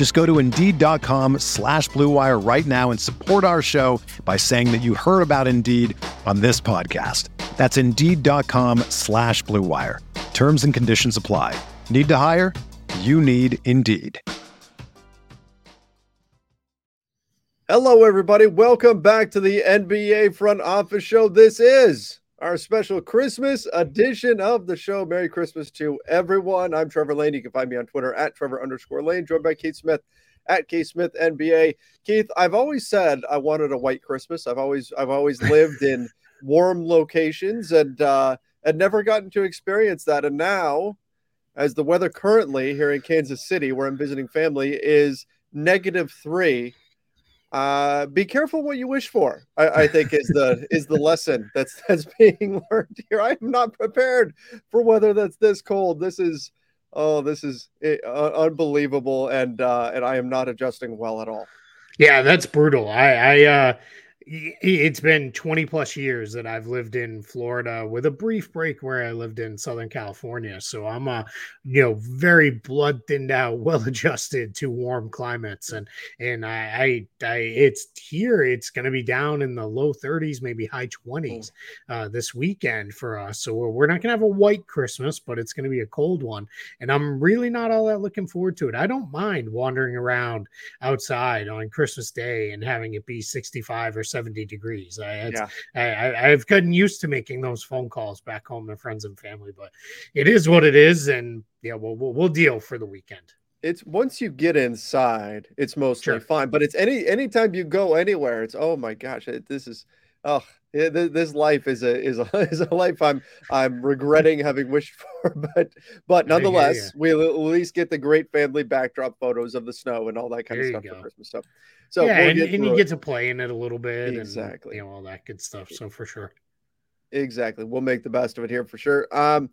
Just go to Indeed.com slash BlueWire right now and support our show by saying that you heard about Indeed on this podcast. That's Indeed.com slash BlueWire. Terms and conditions apply. Need to hire? You need Indeed. Hello, everybody. Welcome back to the NBA Front Office Show. This is our special Christmas edition of the show. Merry Christmas to everyone. I'm Trevor Lane. You can find me on Twitter at Trevor underscore Lane, joined by Keith Smith at Keith Smith NBA. Keith, I've always said I wanted a white Christmas. I've always I've always lived in warm locations and uh had never gotten to experience that. And now, as the weather currently here in Kansas City, where I'm visiting family, is negative three uh, be careful what you wish for. I, I think is the is the lesson that's that's being learned here. I am not prepared for weather that's this cold. This is oh, this is uh, unbelievable, and uh, and I am not adjusting well at all. Yeah, that's brutal. I I uh, it's been 20 plus years that I've lived in Florida with a brief break where I lived in Southern California. So I'm uh, you know, very blood thinned out, well adjusted to warm climates. And and I I, I it's here, it's gonna be down in the low 30s, maybe high 20s uh, this weekend for us. So we're, we're not gonna have a white Christmas, but it's gonna be a cold one. And I'm really not all that looking forward to it. I don't mind wandering around outside on Christmas Day and having it be 65 or 70 70 degrees. I, yeah. I, have gotten used to making those phone calls back home to friends and family, but it is what it is. And yeah, we'll, we'll, we'll deal for the weekend. It's once you get inside, it's mostly sure. fine. But it's any anytime you go anywhere, it's oh my gosh, it, this is oh this life is a is a is a life I'm I'm regretting having wished for, but but nonetheless, we'll at least get the great family backdrop photos of the snow and all that kind there of stuff for Christmas stuff. So yeah, we'll and, and you get to play in it a little bit, exactly, and, you know all that good stuff. So for sure, exactly, we'll make the best of it here for sure. Um,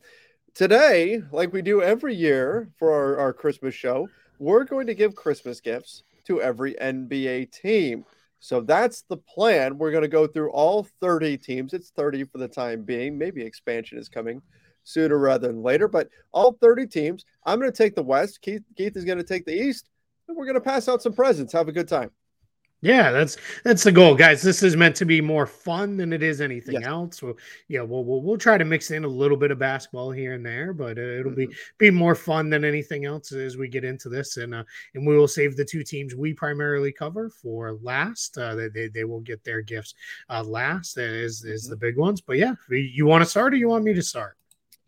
today, like we do every year for our, our Christmas show, we're going to give Christmas gifts to every NBA team. So that's the plan. We're going to go through all 30 teams. It's 30 for the time being. Maybe expansion is coming sooner rather than later, but all 30 teams. I'm going to take the West. Keith, Keith is going to take the East. And we're going to pass out some presents. Have a good time. Yeah, that's that's the goal, guys. This is meant to be more fun than it is anything yes. else. So yeah, we'll, we'll we'll try to mix in a little bit of basketball here and there, but uh, it'll mm-hmm. be be more fun than anything else as we get into this, and uh, and we will save the two teams we primarily cover for last. Uh, they, they, they will get their gifts uh, last is is mm-hmm. the big ones. But yeah, you want to start or you want me to start?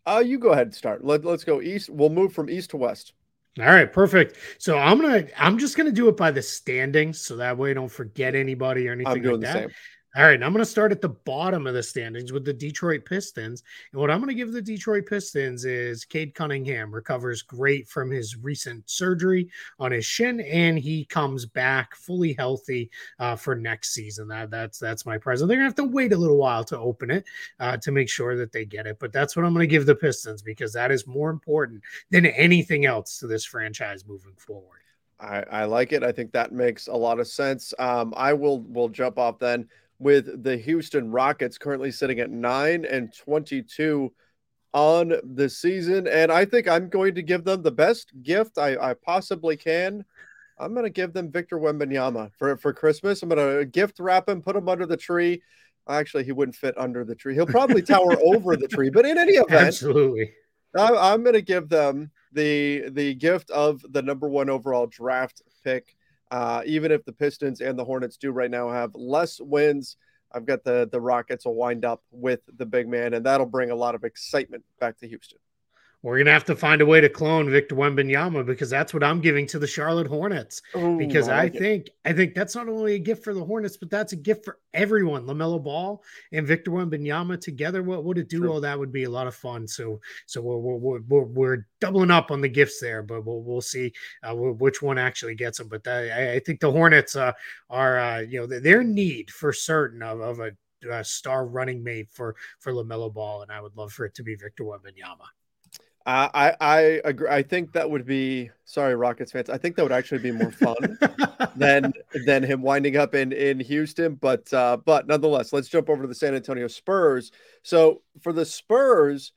Uh, you go ahead and start. Let, let's go east. We'll move from east to west. All right, perfect. So I'm gonna I'm just gonna do it by the standings, so that way I don't forget anybody or anything like that. Same. All right, I'm going to start at the bottom of the standings with the Detroit Pistons. And what I'm going to give the Detroit Pistons is Cade Cunningham recovers great from his recent surgery on his shin, and he comes back fully healthy uh, for next season. That that's that's my present. They're going to have to wait a little while to open it uh, to make sure that they get it, but that's what I'm going to give the Pistons because that is more important than anything else to this franchise moving forward. I, I like it. I think that makes a lot of sense. Um, I will will jump off then with the Houston Rockets currently sitting at 9 and 22 on the season. And I think I'm going to give them the best gift I, I possibly can. I'm going to give them Victor Wembanyama for, for Christmas. I'm going to gift wrap him, put him under the tree. Actually, he wouldn't fit under the tree. He'll probably tower over the tree. But in any event, absolutely, I, I'm going to give them the the gift of the number one overall draft pick uh, even if the Pistons and the Hornets do right now have less wins I've got the the Rockets will wind up with the big man, and that'll bring a lot of excitement back to Houston. We're gonna have to find a way to clone Victor Wembanyama because that's what I'm giving to the Charlotte Hornets. Ooh, because I, like I think I think that's not only a gift for the Hornets, but that's a gift for everyone. LaMelo Ball and Victor Wembanyama together. What would it do? True. Oh, that would be a lot of fun. So so we're we're, we're, we're doubling up on the gifts there, but we'll we'll see uh, which one actually gets them. But I, I think the Hornets uh, are uh, you know their need for certain of, of a, a star running mate for for LaMelo Ball, and I would love for it to be Victor Wembanyama. I I agree. I think that would be sorry, Rockets fans. I think that would actually be more fun than than him winding up in in Houston. But uh, but nonetheless, let's jump over to the San Antonio Spurs. So for the Spurs,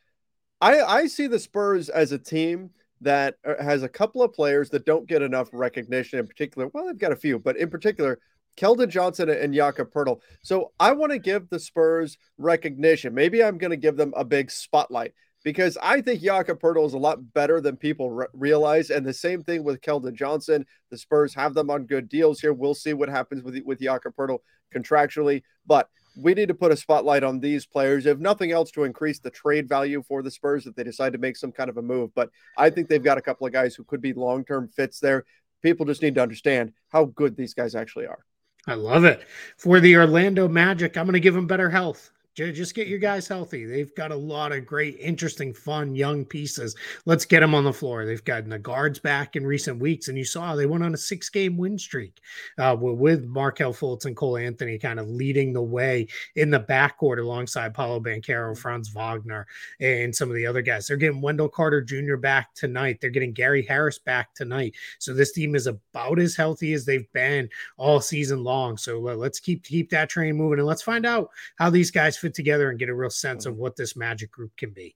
I I see the Spurs as a team that uh, has a couple of players that don't get enough recognition. In particular, well, they've got a few, but in particular, Keldon Johnson and Jakob Poeltl. So I want to give the Spurs recognition. Maybe I'm going to give them a big spotlight because I think Jakob Poeltl is a lot better than people re- realize. And the same thing with Keldon Johnson. The Spurs have them on good deals here. We'll see what happens with with Jakob Poeltl contractually, but we need to put a spotlight on these players, if nothing else, to increase the trade value for the Spurs if they decide to make some kind of a move. But I think they've got a couple of guys who could be long term fits there. People just need to understand how good these guys actually are. I love it. For the Orlando Magic, I'm going to give them better health just get your guys healthy. They've got a lot of great, interesting, fun young pieces. Let's get them on the floor. They've gotten the guards back in recent weeks, and you saw they went on a six-game win streak uh, with Markelle Fultz and Cole Anthony kind of leading the way in the backcourt alongside Paolo Banchero, Franz Wagner, and some of the other guys. They're getting Wendell Carter Jr. back tonight. They're getting Gary Harris back tonight. So this team is about as healthy as they've been all season long. So let's keep keep that train moving, and let's find out how these guys fit together and get a real sense of mm-hmm. what this Magic group can be.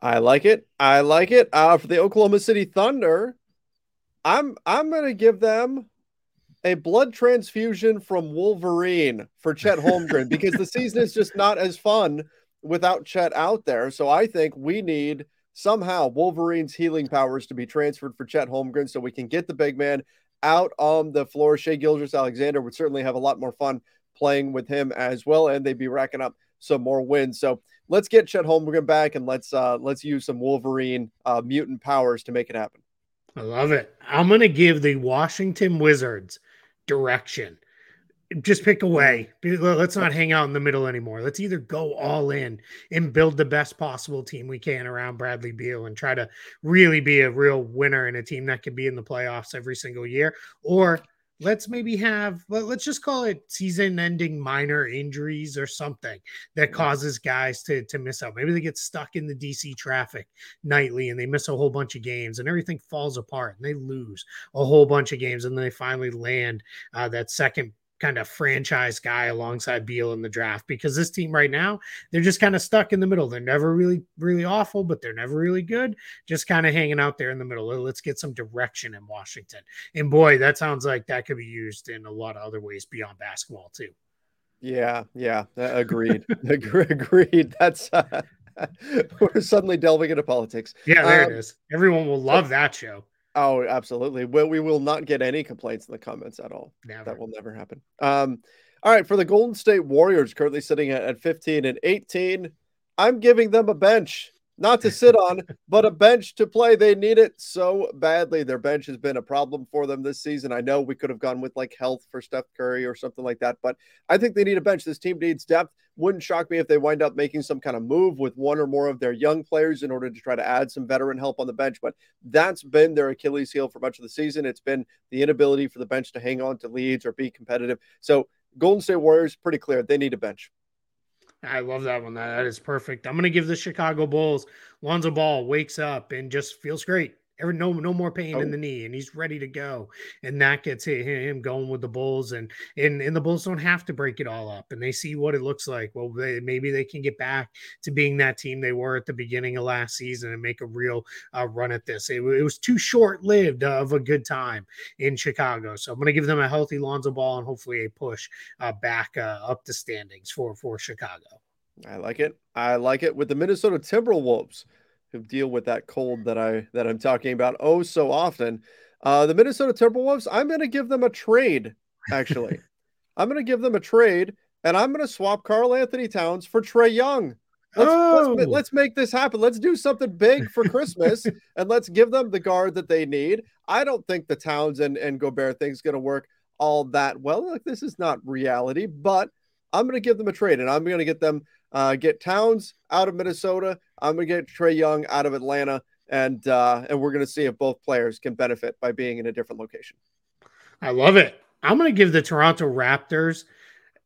I like it. I like it. Uh, for the Oklahoma City Thunder, I'm I'm gonna give them a blood transfusion from Wolverine for Chet Holmgren because the season is just not as fun without Chet out there. So I think we need somehow Wolverine's healing powers to be transferred for Chet Holmgren so we can get the big man out on the floor. Shai Gilgeous-Alexander would certainly have a lot more fun playing with him as well, and they'd be racking up some more wins. So let's get Chet Holmgren back and let's uh let's use some Wolverine uh, mutant powers to make it happen. I love it. I'm gonna give the Washington Wizards direction. Just pick away. Let's not hang out in the middle anymore. Let's either go all in and build the best possible team we can around Bradley Beal and try to really be a real winner and a team that can be in the playoffs every single year, or let's maybe have let's just call it season ending minor injuries or something that causes guys to to miss out. Maybe they get stuck in the dc traffic nightly and they miss a whole bunch of games and everything falls apart and they lose a whole bunch of games and then they finally land uh, that second kind of franchise guy alongside Beal in the draft because this team right now, they're just kind of stuck in the middle. They're never really, really awful, but they're never really good. Just kind of hanging out there in the middle. Let's get some direction in Washington. And boy, that sounds like that could be used in a lot of other ways beyond basketball, too. Yeah, yeah, agreed. agreed. That's uh, we're suddenly delving into politics. Yeah, there um, it is. Everyone will love that show. Oh, absolutely. Well, we will not get any complaints in the comments at all. Never. That will never happen. Um, all right, for the Golden State Warriors, currently sitting at, at 15 and 18, I'm giving them a bench not to sit on, but a bench to play. They need it so badly. Their bench has been a problem for them this season. I know we could have gone with like health for Steph Curry or something like that, but I think they need a bench. This team needs depth. Wouldn't shock me if they wind up making some kind of move with one or more of their young players in order to try to add some veteran help on the bench. But that's been their Achilles heel for much of the season. It's been the inability for the bench to hang on to leads or be competitive. So Golden State Warriors, pretty clear. They need a bench. I love that one. That is perfect. I'm going to give the Chicago Bulls. Lonzo Ball wakes up and just feels great. Ever no no more pain oh. in the knee, and he's ready to go. And that gets him going with the Bulls, and and and the Bulls don't have to break it all up, and they see what it looks like. Well, they, maybe they can get back to being that team they were at the beginning of last season and make a real uh, run at this. It, it was too short lived of a good time in Chicago, so I'm going to give them a healthy Lonzo Ball and hopefully a push uh, back uh, up the standings for for Chicago. I like it. I like it with the Minnesota Timberwolves who deal with that cold that I that I'm talking about oh so often. Uh, the Minnesota Timberwolves, I'm going to give them a trade. Actually, I'm going to give them a trade and I'm going to swap Karl-Anthony Towns for Trae Young. Let's, oh. let's, let's, make this happen. Let's do something big for Christmas and let's give them the guard that they need. I don't think the Towns and, and Gobert thing's going to work all that well. Like, this is not reality, but I'm going to give them a trade and I'm going to get them uh, get Towns out of Minnesota. I'm going to get Trae Young out of Atlanta, and uh, and we're going to see if both players can benefit by being in a different location. I love it. I'm going to give the Toronto Raptors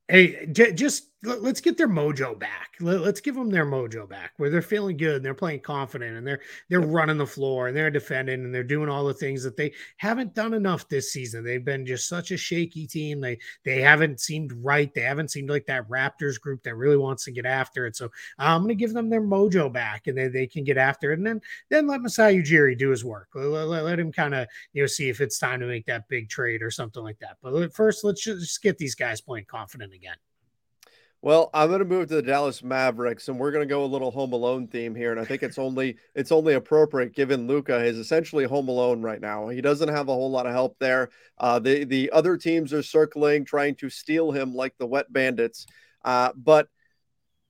Hey, j- just let's get their mojo back. Let's give them their mojo back, where they're feeling good, and they're playing confident, and they're they're running the floor, and they're defending, and they're doing all the things that they haven't done enough this season. They've been just such a shaky team. They they haven't seemed right. They haven't seemed like that Raptors group that really wants to get after it. So uh, I'm going to give them their mojo back, and then they can get after it, and then then let Masai Ujiri do his work. Let, let, let him kind of you know see if it's time to make that big trade or something like that. But first, let's just get these guys playing confident again. Well, I'm going to move to the Dallas Mavericks, and we're going to go a little Home Alone theme here. And I think it's only it's only appropriate given Luka is essentially home alone right now. He doesn't have a whole lot of help there. Uh, the the other teams are circling, trying to steal him like the Wet Bandits. Uh, but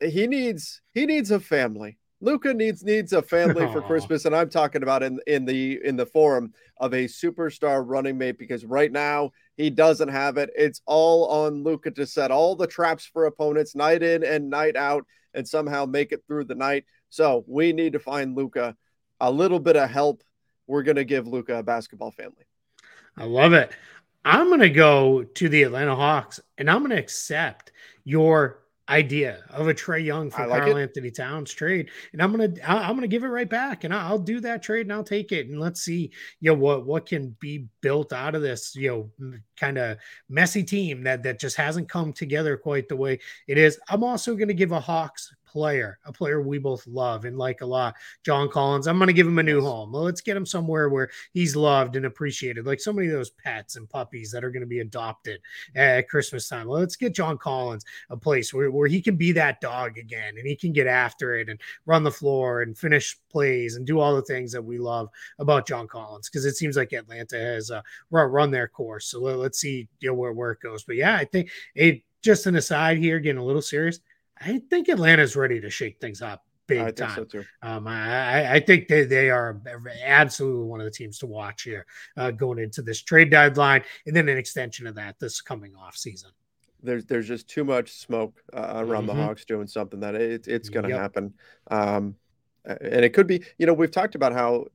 he needs he needs a family. Luka needs needs a family for Christmas, and I'm talking about in in the in the form of a superstar running mate because right now he doesn't have it. It's all on Luka to set all the traps for opponents night in and night out, and somehow make it through the night. So we need to find Luka a little bit of help. We're gonna give Luka a basketball family. I love it. I'm gonna go to the Atlanta Hawks, and I'm gonna accept your idea of a Trae Young for like Karl-Anthony Towns trade, and I'm gonna I'm gonna give it right back, and I'll do that trade and I'll take it, and let's see you know what what can be built out of this you know kind of messy team that that just hasn't come together quite the way it is. I'm also gonna give a Hawks player, a player we both love and like a lot, John Collins. I'm going to give him a new home. Well, let's get him somewhere where he's loved and appreciated, like so many of those pets and puppies that are going to be adopted at Christmas time. Well, let's get John Collins a place where, where he can be that dog again and he can get after it and run the floor and finish plays and do all the things that we love about John Collins because it seems like Atlanta has uh, run, run their course. So let, us see you know, where, where it goes. But yeah, I think it just an aside here, getting a little serious. I think Atlanta's ready to shake things up big I time. So um, I, I think they, they are absolutely one of the teams to watch here uh, going into this trade deadline and then an extension of that this coming off season. There's there's just too much smoke uh, around mm-hmm. the Hawks doing something that it, it's going to yep. happen. Um, and it could be, you know, we've talked about how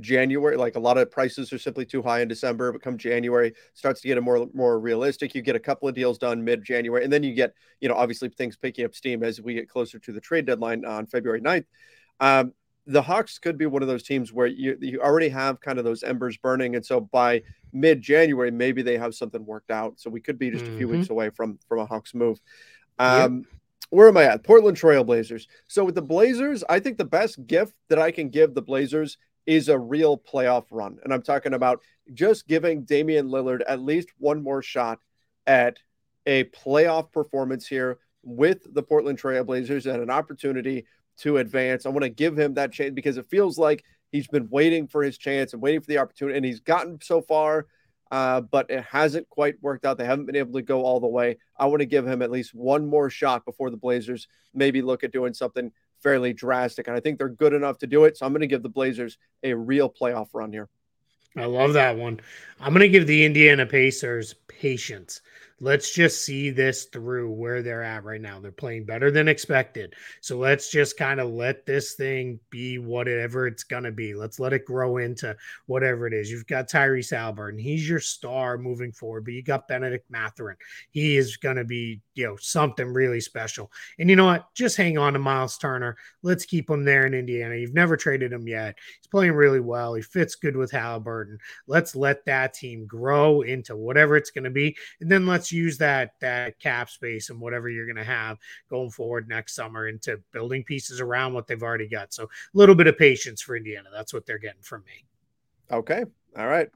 January, like a lot of prices are simply too high in December, but come January starts to get a more more realistic. You get a couple of deals done mid January, and then you get, you know, obviously things picking up steam as we get closer to the trade deadline on February 9th. Um, the Hawks could be one of those teams where you you already have kind of those embers burning, and so by mid January, maybe they have something worked out. So we could be just mm-hmm. a few weeks mm-hmm. away from from a Hawks move. Um, yep where am I at? Portland Trail Blazers. So with the Blazers, I think the best gift that I can give the Blazers is a real playoff run. And I'm talking about just giving Damian Lillard at least one more shot at a playoff performance here with the Portland Trail Blazers and an opportunity to advance. I want to give him that chance because it feels like he's been waiting for his chance and waiting for the opportunity, and he's gotten so far uh, but it hasn't quite worked out. They haven't been able to go all the way. I want to give him at least one more shot before the Blazers maybe look at doing something fairly drastic. And I think they're good enough to do it. So I'm going to give the Blazers a real playoff run here. I love that one. I'm going to give the Indiana Pacers patience let's just see this through where they're at right now. They're playing better than expected. So let's just kind of let this thing be whatever it's going to be. Let's let it grow into whatever it is. You've got Tyrese Haliburton. He's your star moving forward, but you got Bennedict Mathurin. He is going to be, you know, something really special. And you know what? Just hang on to Miles Turner. Let's keep him there in Indiana. You've never traded him yet. He's playing really well. He fits good with Haliburton. Let's let that team grow into whatever it's going to be. And then let's use that that cap space and whatever you're going to have going forward next summer into building pieces around what they've already got. So a little bit of patience for Indiana. That's what they're getting from me. Okay. All right.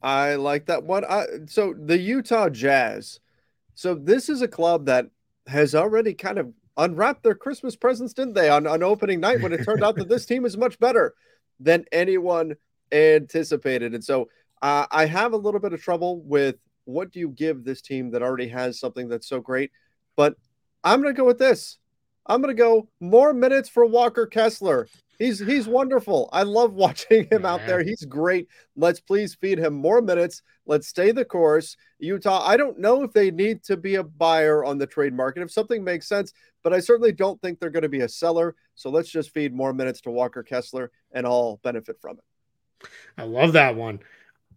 I like that one. I, so the Utah Jazz. So this is a club that has already kind of unwrapped their Christmas presents, didn't they, on, on opening night when it turned out that this team is much better than anyone anticipated. And so uh, I have a little bit of trouble with what do you give this team that already has something that's so great? But I'm going to go with this. I'm going to go more minutes for Walker Kessler. He's he's wonderful. I love watching him out there. He's great. Let's please feed him more minutes. Let's stay the course. Utah, I don't know if they need to be a buyer on the trade market if something makes sense, but I certainly don't think they're going to be a seller. So let's just feed more minutes to Walker Kessler and all benefit from it. I love that one.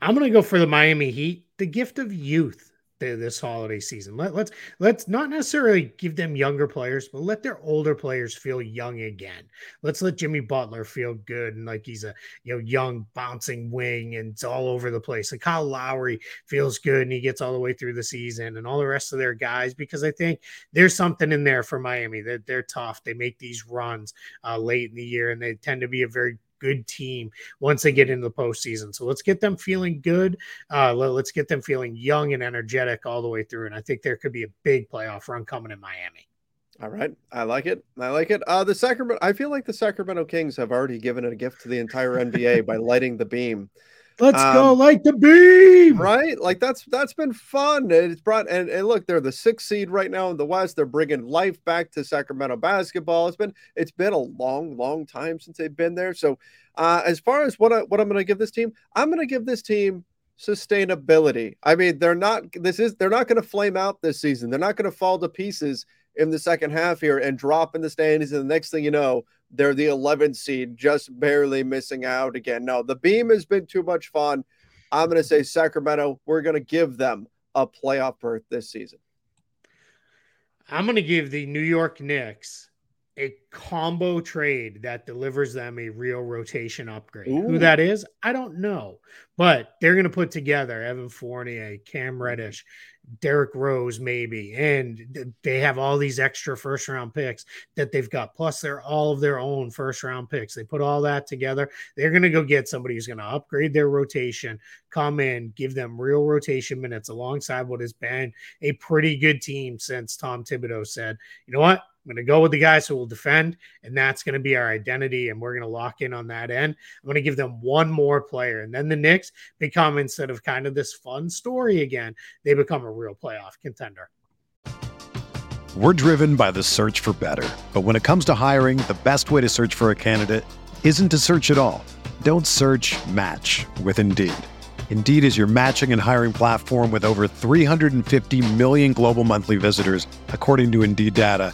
I'm going to go for the Miami Heat, the gift of youth this holiday season. Let, let's let's not necessarily give them younger players, but let their older players feel young again. Let's let Jimmy Butler feel good and like he's a you know young bouncing wing and it's all over the place. And Kyle Lowry feels good and he gets all the way through the season and all the rest of their guys because I think there's something in there for Miami. They're, they're tough. They make these runs uh, late in the year and they tend to be a very good team once they get into the postseason. So let's get them feeling good. Uh, let's get them feeling young and energetic all the way through. And I think there could be a big playoff run coming in Miami. All right, I like it. I like it. Uh, the Sacramento. I feel like the Sacramento Kings have already given it a gift to the entire NBA by lighting the beam. Let's um, go like the beam. Right? Like that's that's been fun. It's brought and, and look, they're the sixth seed right now in the West. They're bringing life back to Sacramento basketball. It's been it's been a long, long time since they've been there. So uh, as far as what I, what I'm going to give this team, I'm going to give this team sustainability. I mean, they're not this is they're not going to flame out this season. They're not going to fall to pieces in the second half here and drop in the standings. And the next thing you know, they're the 11th seed, just barely missing out again. No, the beam has been too much fun. I'm going to say Sacramento, we're going to give them a playoff berth this season. I'm going to give the New York Knicks a combo trade that delivers them a real rotation upgrade. Ooh. Who that is, I don't know, but they're going to put together Evan Fournier, Cam Reddish, Derrick Rose, maybe, and they have all these extra first round picks that they've got. Plus, they're all of their own first round picks. They put all that together. They're going to go get somebody who's going to upgrade their rotation, come in, give them real rotation minutes alongside what has been a pretty good team since Tom Thibodeau said, you know what? I'm going to go with the guys who will defend, and that's going to be our identity. And we're going to lock in on that end. I'm going to give them one more player. And then the Knicks become, instead of kind of this fun story again, they become a real playoff contender. We're driven by the search for better. But when it comes to hiring, the best way to search for a candidate isn't to search at all. Don't search match with Indeed. Indeed is your matching and hiring platform with over 350 million global monthly visitors, according to Indeed data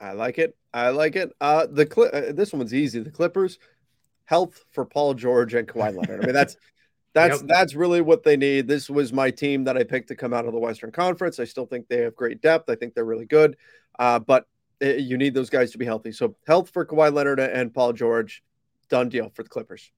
I like it. I like it. Uh, the cli- uh, this one's easy. The Clippers, health for Paul George and Kawhi Leonard. I mean, that's that's yep. that's really what they need. This was my team that I picked to come out of the Western Conference. I still think they have great depth. I think they're really good, uh, but it, uh, you need those guys to be healthy. So health for Kawhi Leonard and Paul George, done deal for the Clippers.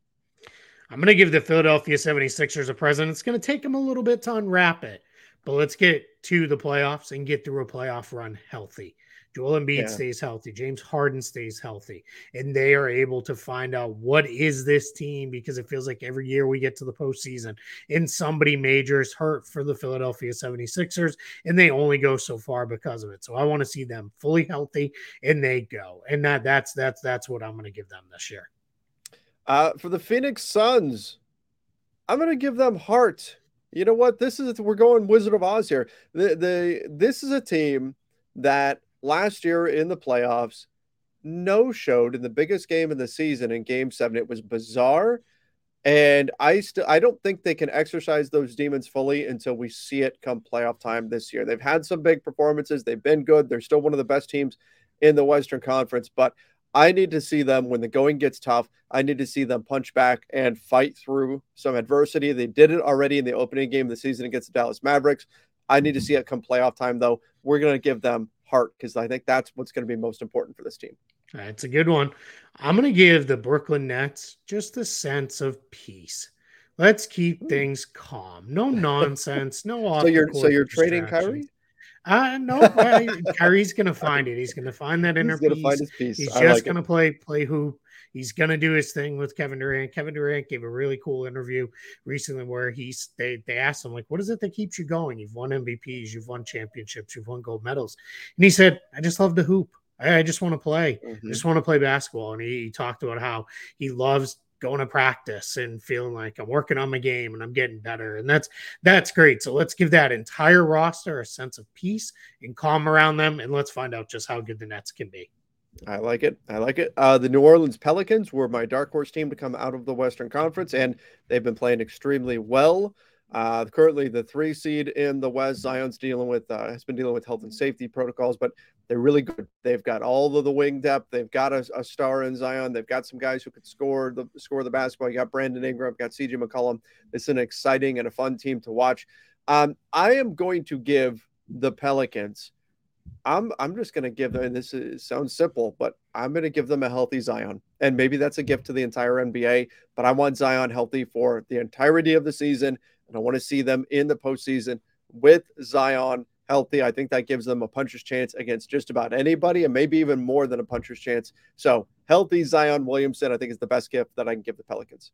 I'm going to give the Philadelphia 76ers a present. It's going to take them a little bit to unwrap it, but let's get to the playoffs and get through a playoff run healthy. Joel Embiid yeah. stays healthy, James Harden stays healthy, and they are able to find out what is this team because it feels like every year we get to the postseason and somebody major is hurt for the Philadelphia 76ers, and they only go so far because of it. So I want to see them fully healthy and they go. And that that's that's that's what I'm going to give them this year. Uh, for the Phoenix Suns, I'm going to give them heart. You know what? This is we're going Wizard of Oz here. The the this is a team that last year in the playoffs no showed in the biggest game in the season in game seven. It was bizarre. And I still I don't think they can exercise those demons fully until we see it come playoff time this year. They've had some big performances, they've been good, they're still one of the best teams in the Western Conference, but I need to see them when the going gets tough. I need to see them punch back and fight through some adversity. They did it already in the opening game of the season against the Dallas Mavericks. I need to see it come playoff time, though. We're going to give them heart because I think that's what's going to be most important for this team. That's a good one. I'm going to give the Brooklyn Nets just a sense of peace. Let's keep things calm. No nonsense. No. so you're so you're trading Kyrie. Uh no, Kyrie's gonna find it. He's gonna find that inner He's peace. peace. He's I just like gonna it. play play hoop. He's gonna do his thing with Kevin Durant. Kevin Durant gave a really cool interview recently where he's they they asked him like, "What is it that keeps you going? You've won MVPs, you've won championships, you've won gold medals," and he said, "I just love the hoop. I, I just want to play. Mm-hmm. I just want to play basketball." And he, he talked about how he loves going to practice and feeling like I'm working on my game and I'm getting better. And that's that's great. So let's give that entire roster a sense of peace and calm around them and let's find out just how good the Nets can be. I like it. I like it. Uh, the New Orleans Pelicans were my dark horse team to come out of the Western Conference, and they've been playing extremely well. Uh, currently, the three seed in the West, Zion's dealing with uh, has been dealing with health and safety protocols, but they're really good. They've got all of the wing depth. They've got a, a star in Zion. They've got some guys who could score the score the basketball. You got Brandon Ingram, got CJ McCollum. It's an exciting and a fun team to watch. Um, I am going to give the Pelicans. I'm I'm just going to give them. And this is, sounds simple, but I'm going to give them a healthy Zion, and maybe that's a gift to the entire NBA. But I want Zion healthy for the entirety of the season and I want to see them in the postseason with Zion healthy. I think that gives them a puncher's chance against just about anybody, and maybe even more than a puncher's chance. So, healthy Zion Williamson, I think, is the best gift that I can give the Pelicans.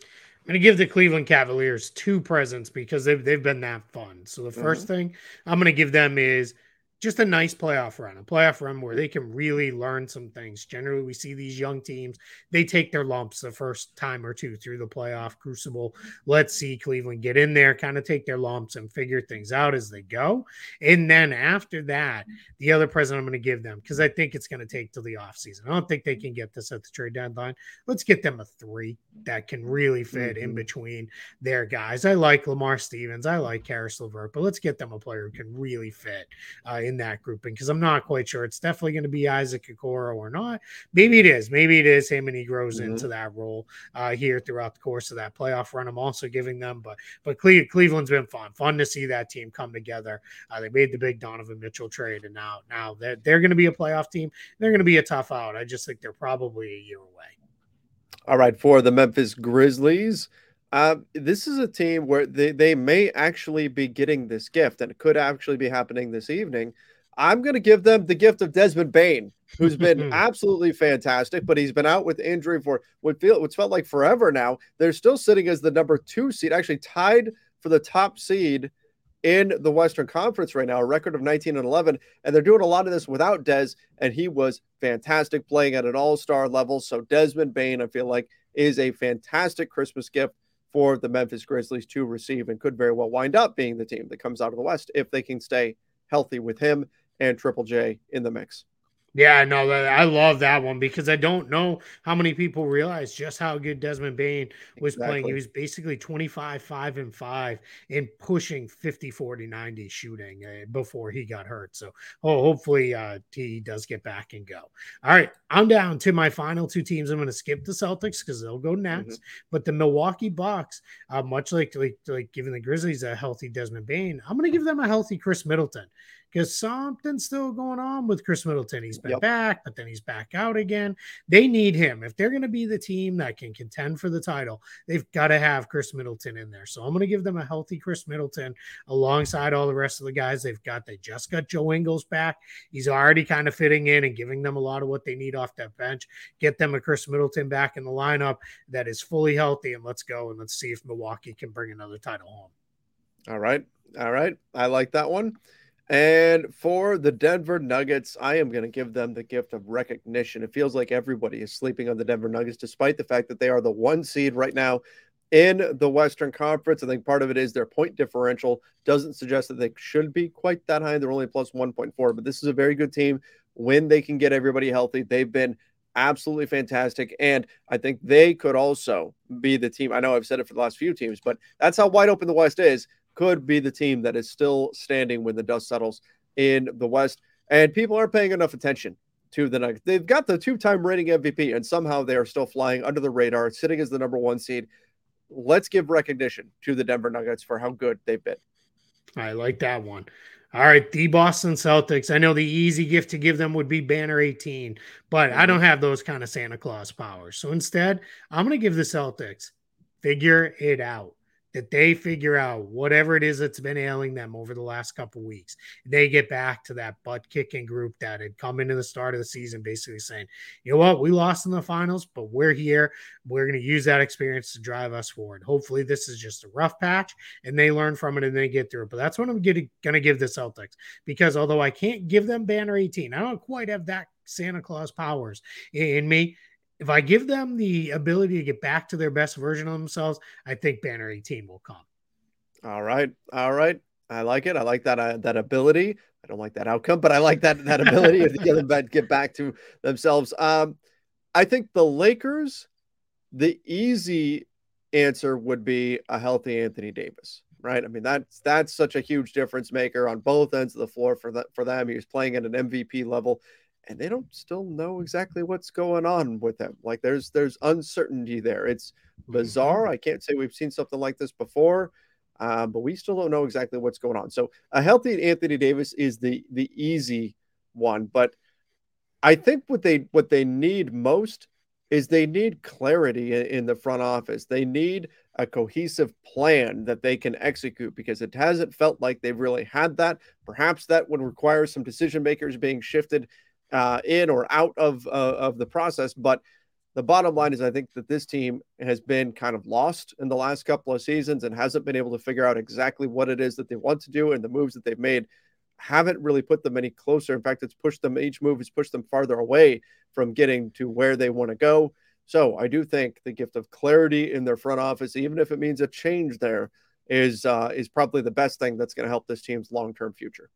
I'm going to give the Cleveland Cavaliers two presents because they've, they've been that fun. So, the 1st mm-hmm. thing I'm going to give them is just a nice playoff run, a playoff run where they can really learn some things. Generally, we see these young teams, they take their lumps the first time or two through the playoff crucible. Let's see Cleveland get in there, kind of take their lumps and figure things out as they go. And then after that, the other present I'm going to give them, because I think it's going to take till the offseason. I don't think they can get this at the trade deadline. Let's get them a three that can really fit mm-hmm. in between their guys. I like Lamar Stevens, I like Caris LeVert, but let's get them a player who can really fit uh, in that grouping because I'm not quite sure. It's definitely going to be Isaac Okoro or not. Maybe it is. Maybe it is him and he grows mm-hmm. into that role uh, here throughout the course of that playoff run. I'm also giving them, but but Cle- Cleveland's been fun. Fun to see that team come together. Uh, they made the big Donovan Mitchell trade, and now now they're, they're going to be a playoff team. They're going to be a tough out. I just think they're probably a year away. All right, for the Memphis Grizzlies. Uh, this is a team where they, they may actually be getting this gift, and it could actually be happening this evening. I'm going to give them the gift of Desmond Bane, who's been absolutely fantastic, but he's been out with injury for what feel what's felt like forever now. They're still sitting as the number two seed, actually tied for the top seed in the Western Conference right now, a record of 19 and 11. And they're doing a lot of this without Des, and he was fantastic playing at an all star level. So Desmond Bane, I feel like, is a fantastic Christmas gift for the Memphis Grizzlies to receive and could very well wind up being the team that comes out of the West if they can stay healthy with him and Triple J in the mix. Yeah, no, I love that one because I don't know how many people realize just how good Desmond Bane was exactly. playing. He was basically 25, 5 and 5 and pushing 50, 40, 90 shooting uh, before he got hurt. So, oh, hopefully uh, he does get back and go. All right, I'm down to my final two teams. I'm going to skip the Celtics because they'll go next. Mm-hmm. But the Milwaukee Bucks, uh, much like, like like giving the Grizzlies a healthy Desmond Bane, I'm going to give them a healthy Khris Middleton because something's still going on with Khris Middleton. He's been yep. back, but then he's back out again. They need him. If they're going to be the team that can contend for the title, they've got to have Khris Middleton in there. So I'm going to give them a healthy Khris Middleton alongside all the rest of the guys they've got. They just got Joe Ingles back. He's already kind of fitting in and giving them a lot of what they need off that bench. Get them a Khris Middleton back in the lineup that is fully healthy, and let's go and let's see if Milwaukee can bring another title home. All right. All right. I like that one. And for the Denver Nuggets, I am going to give them the gift of recognition. It feels like everybody is sleeping on the Denver Nuggets, despite the fact that they are the one seed right now in the Western Conference. I think part of it is their point differential doesn't suggest that they should be quite that high. They're only plus 1.4, but this is a very good team when they can get everybody healthy. They've been absolutely fantastic. And I think they could also be the team. I know I've said it for the last few teams, but that's how wide open the West is could be the team that is still standing when the dust settles in the West. And people aren't paying enough attention to the Nuggets. They've got the two-time reigning MVP, and somehow they are still flying under the radar, sitting as the number one seed. Let's give recognition to the Denver Nuggets for how good they've been. I like that one. All right, the Boston Celtics. I know the easy gift to give them would be banner 18, but I don't have those kind of Santa Claus powers. So instead, I'm going to give the Celtics figure it out that they figure out whatever it is that's been ailing them over the last couple weeks. They get back to that butt kicking group that had come into the start of the season, basically saying, you know what, we lost in the finals, but we're here. We're going to use that experience to drive us forward. Hopefully, this is just a rough patch and they learn from it and they get through it. But that's what I'm going to give the Celtics because although I can't give them banner 18, I don't quite have that Santa Claus powers in me if I give them the ability to get back to their best version of themselves, I think Banner 18 will come. All right. All right. I like it. I like that uh, that ability. I don't like that outcome, but I like that that ability to get them back, get back to themselves. Um, I think the Lakers, the easy answer would be a healthy Anthony Davis, right? I mean that's that's such a huge difference maker on both ends of the floor for that for them. He was playing at an MVP level and they don't still know exactly what's going on with them. Like there's there's uncertainty there. It's bizarre. Mm-hmm. I can't say we've seen something like this before, uh, but we still don't know exactly what's going on. So a healthy Anthony Davis is the the easy one, but I think what they what they need most is they need clarity in, in the front office. They need a cohesive plan that they can execute because it hasn't felt like they've really had that. Perhaps that would require some decision makers being shifted uh, in or out of uh, of the process. But the bottom line is, I think that this team has been kind of lost in the last couple of seasons and hasn't been able to figure out exactly what it is that they want to do, and the moves that they've made haven't really put them any closer. In fact, it's pushed them. Each move has pushed them farther away from getting to where they want to go. So I do think the gift of clarity in their front office, even if it means a change there, is uh, is probably the best thing that's going to help this team's long term future.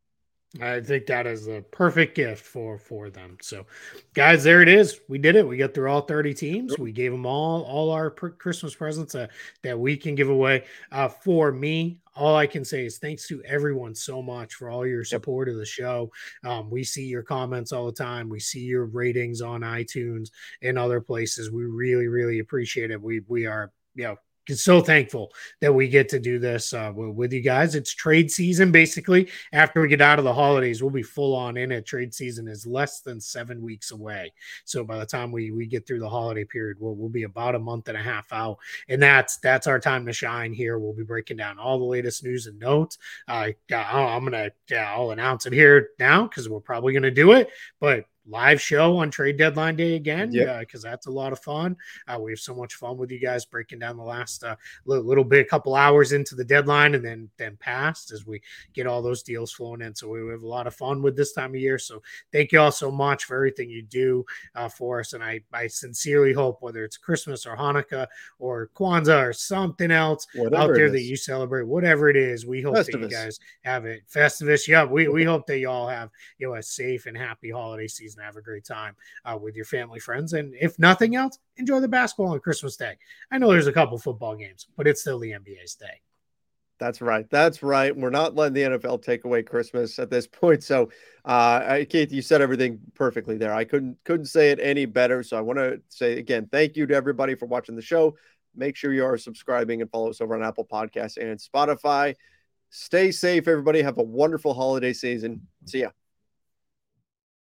I think that is the perfect gift for for them. So, guys, there it is. We did it. We got through all thirty teams. We gave them all all our Christmas presents uh, that we can give away. Uh, for me, all I can say is thanks to everyone so much for all your support of the show. Um, we see your comments all the time. We see your ratings on iTunes and other places. We really, really appreciate it. We we are you know so thankful that we get to do this uh, with you guys. It's trade season basically. After we get out of the holidays, we'll be full on in it. Trade season is less than seven weeks away. So by the time we we get through the holiday period, we'll, we'll be about a month and a half out, and that's that's our time to shine here. We'll be breaking down all the latest news and notes. Uh, I'm gonna yeah, I'll announce it here now because we're probably gonna do it, but live show on trade deadline day again yeah because that's a lot of fun. Uh, we have so much fun with you guys breaking down the last uh, little, little, bit, a couple hours into the deadline and then then past as we get all those deals flowing in. So we, we have a lot of fun with this time of year. So thank you all so much for everything you do uh, for us. And I, I sincerely hope whether it's Christmas or Hanukkah or Kwanzaa or something else whatever out there that you celebrate, whatever it is, we hope Festivus. that you guys have it. Festivus, yeah, we, we hope that you all have you know a safe and happy holiday season and have a great time uh, with your family, friends. And if nothing else, enjoy the basketball on Christmas Day. I know there's a couple football games, but it's still the NBA's day. That's right. That's right. We're not letting the NFL take away Christmas at this point. So, uh, Keith, you said everything perfectly there. I couldn't couldn't say it any better. So, I want to say again, thank you to everybody for watching the show. Make sure you are subscribing and follow us over on Apple Podcasts and Spotify. Stay safe, everybody. Have a wonderful holiday season. See ya.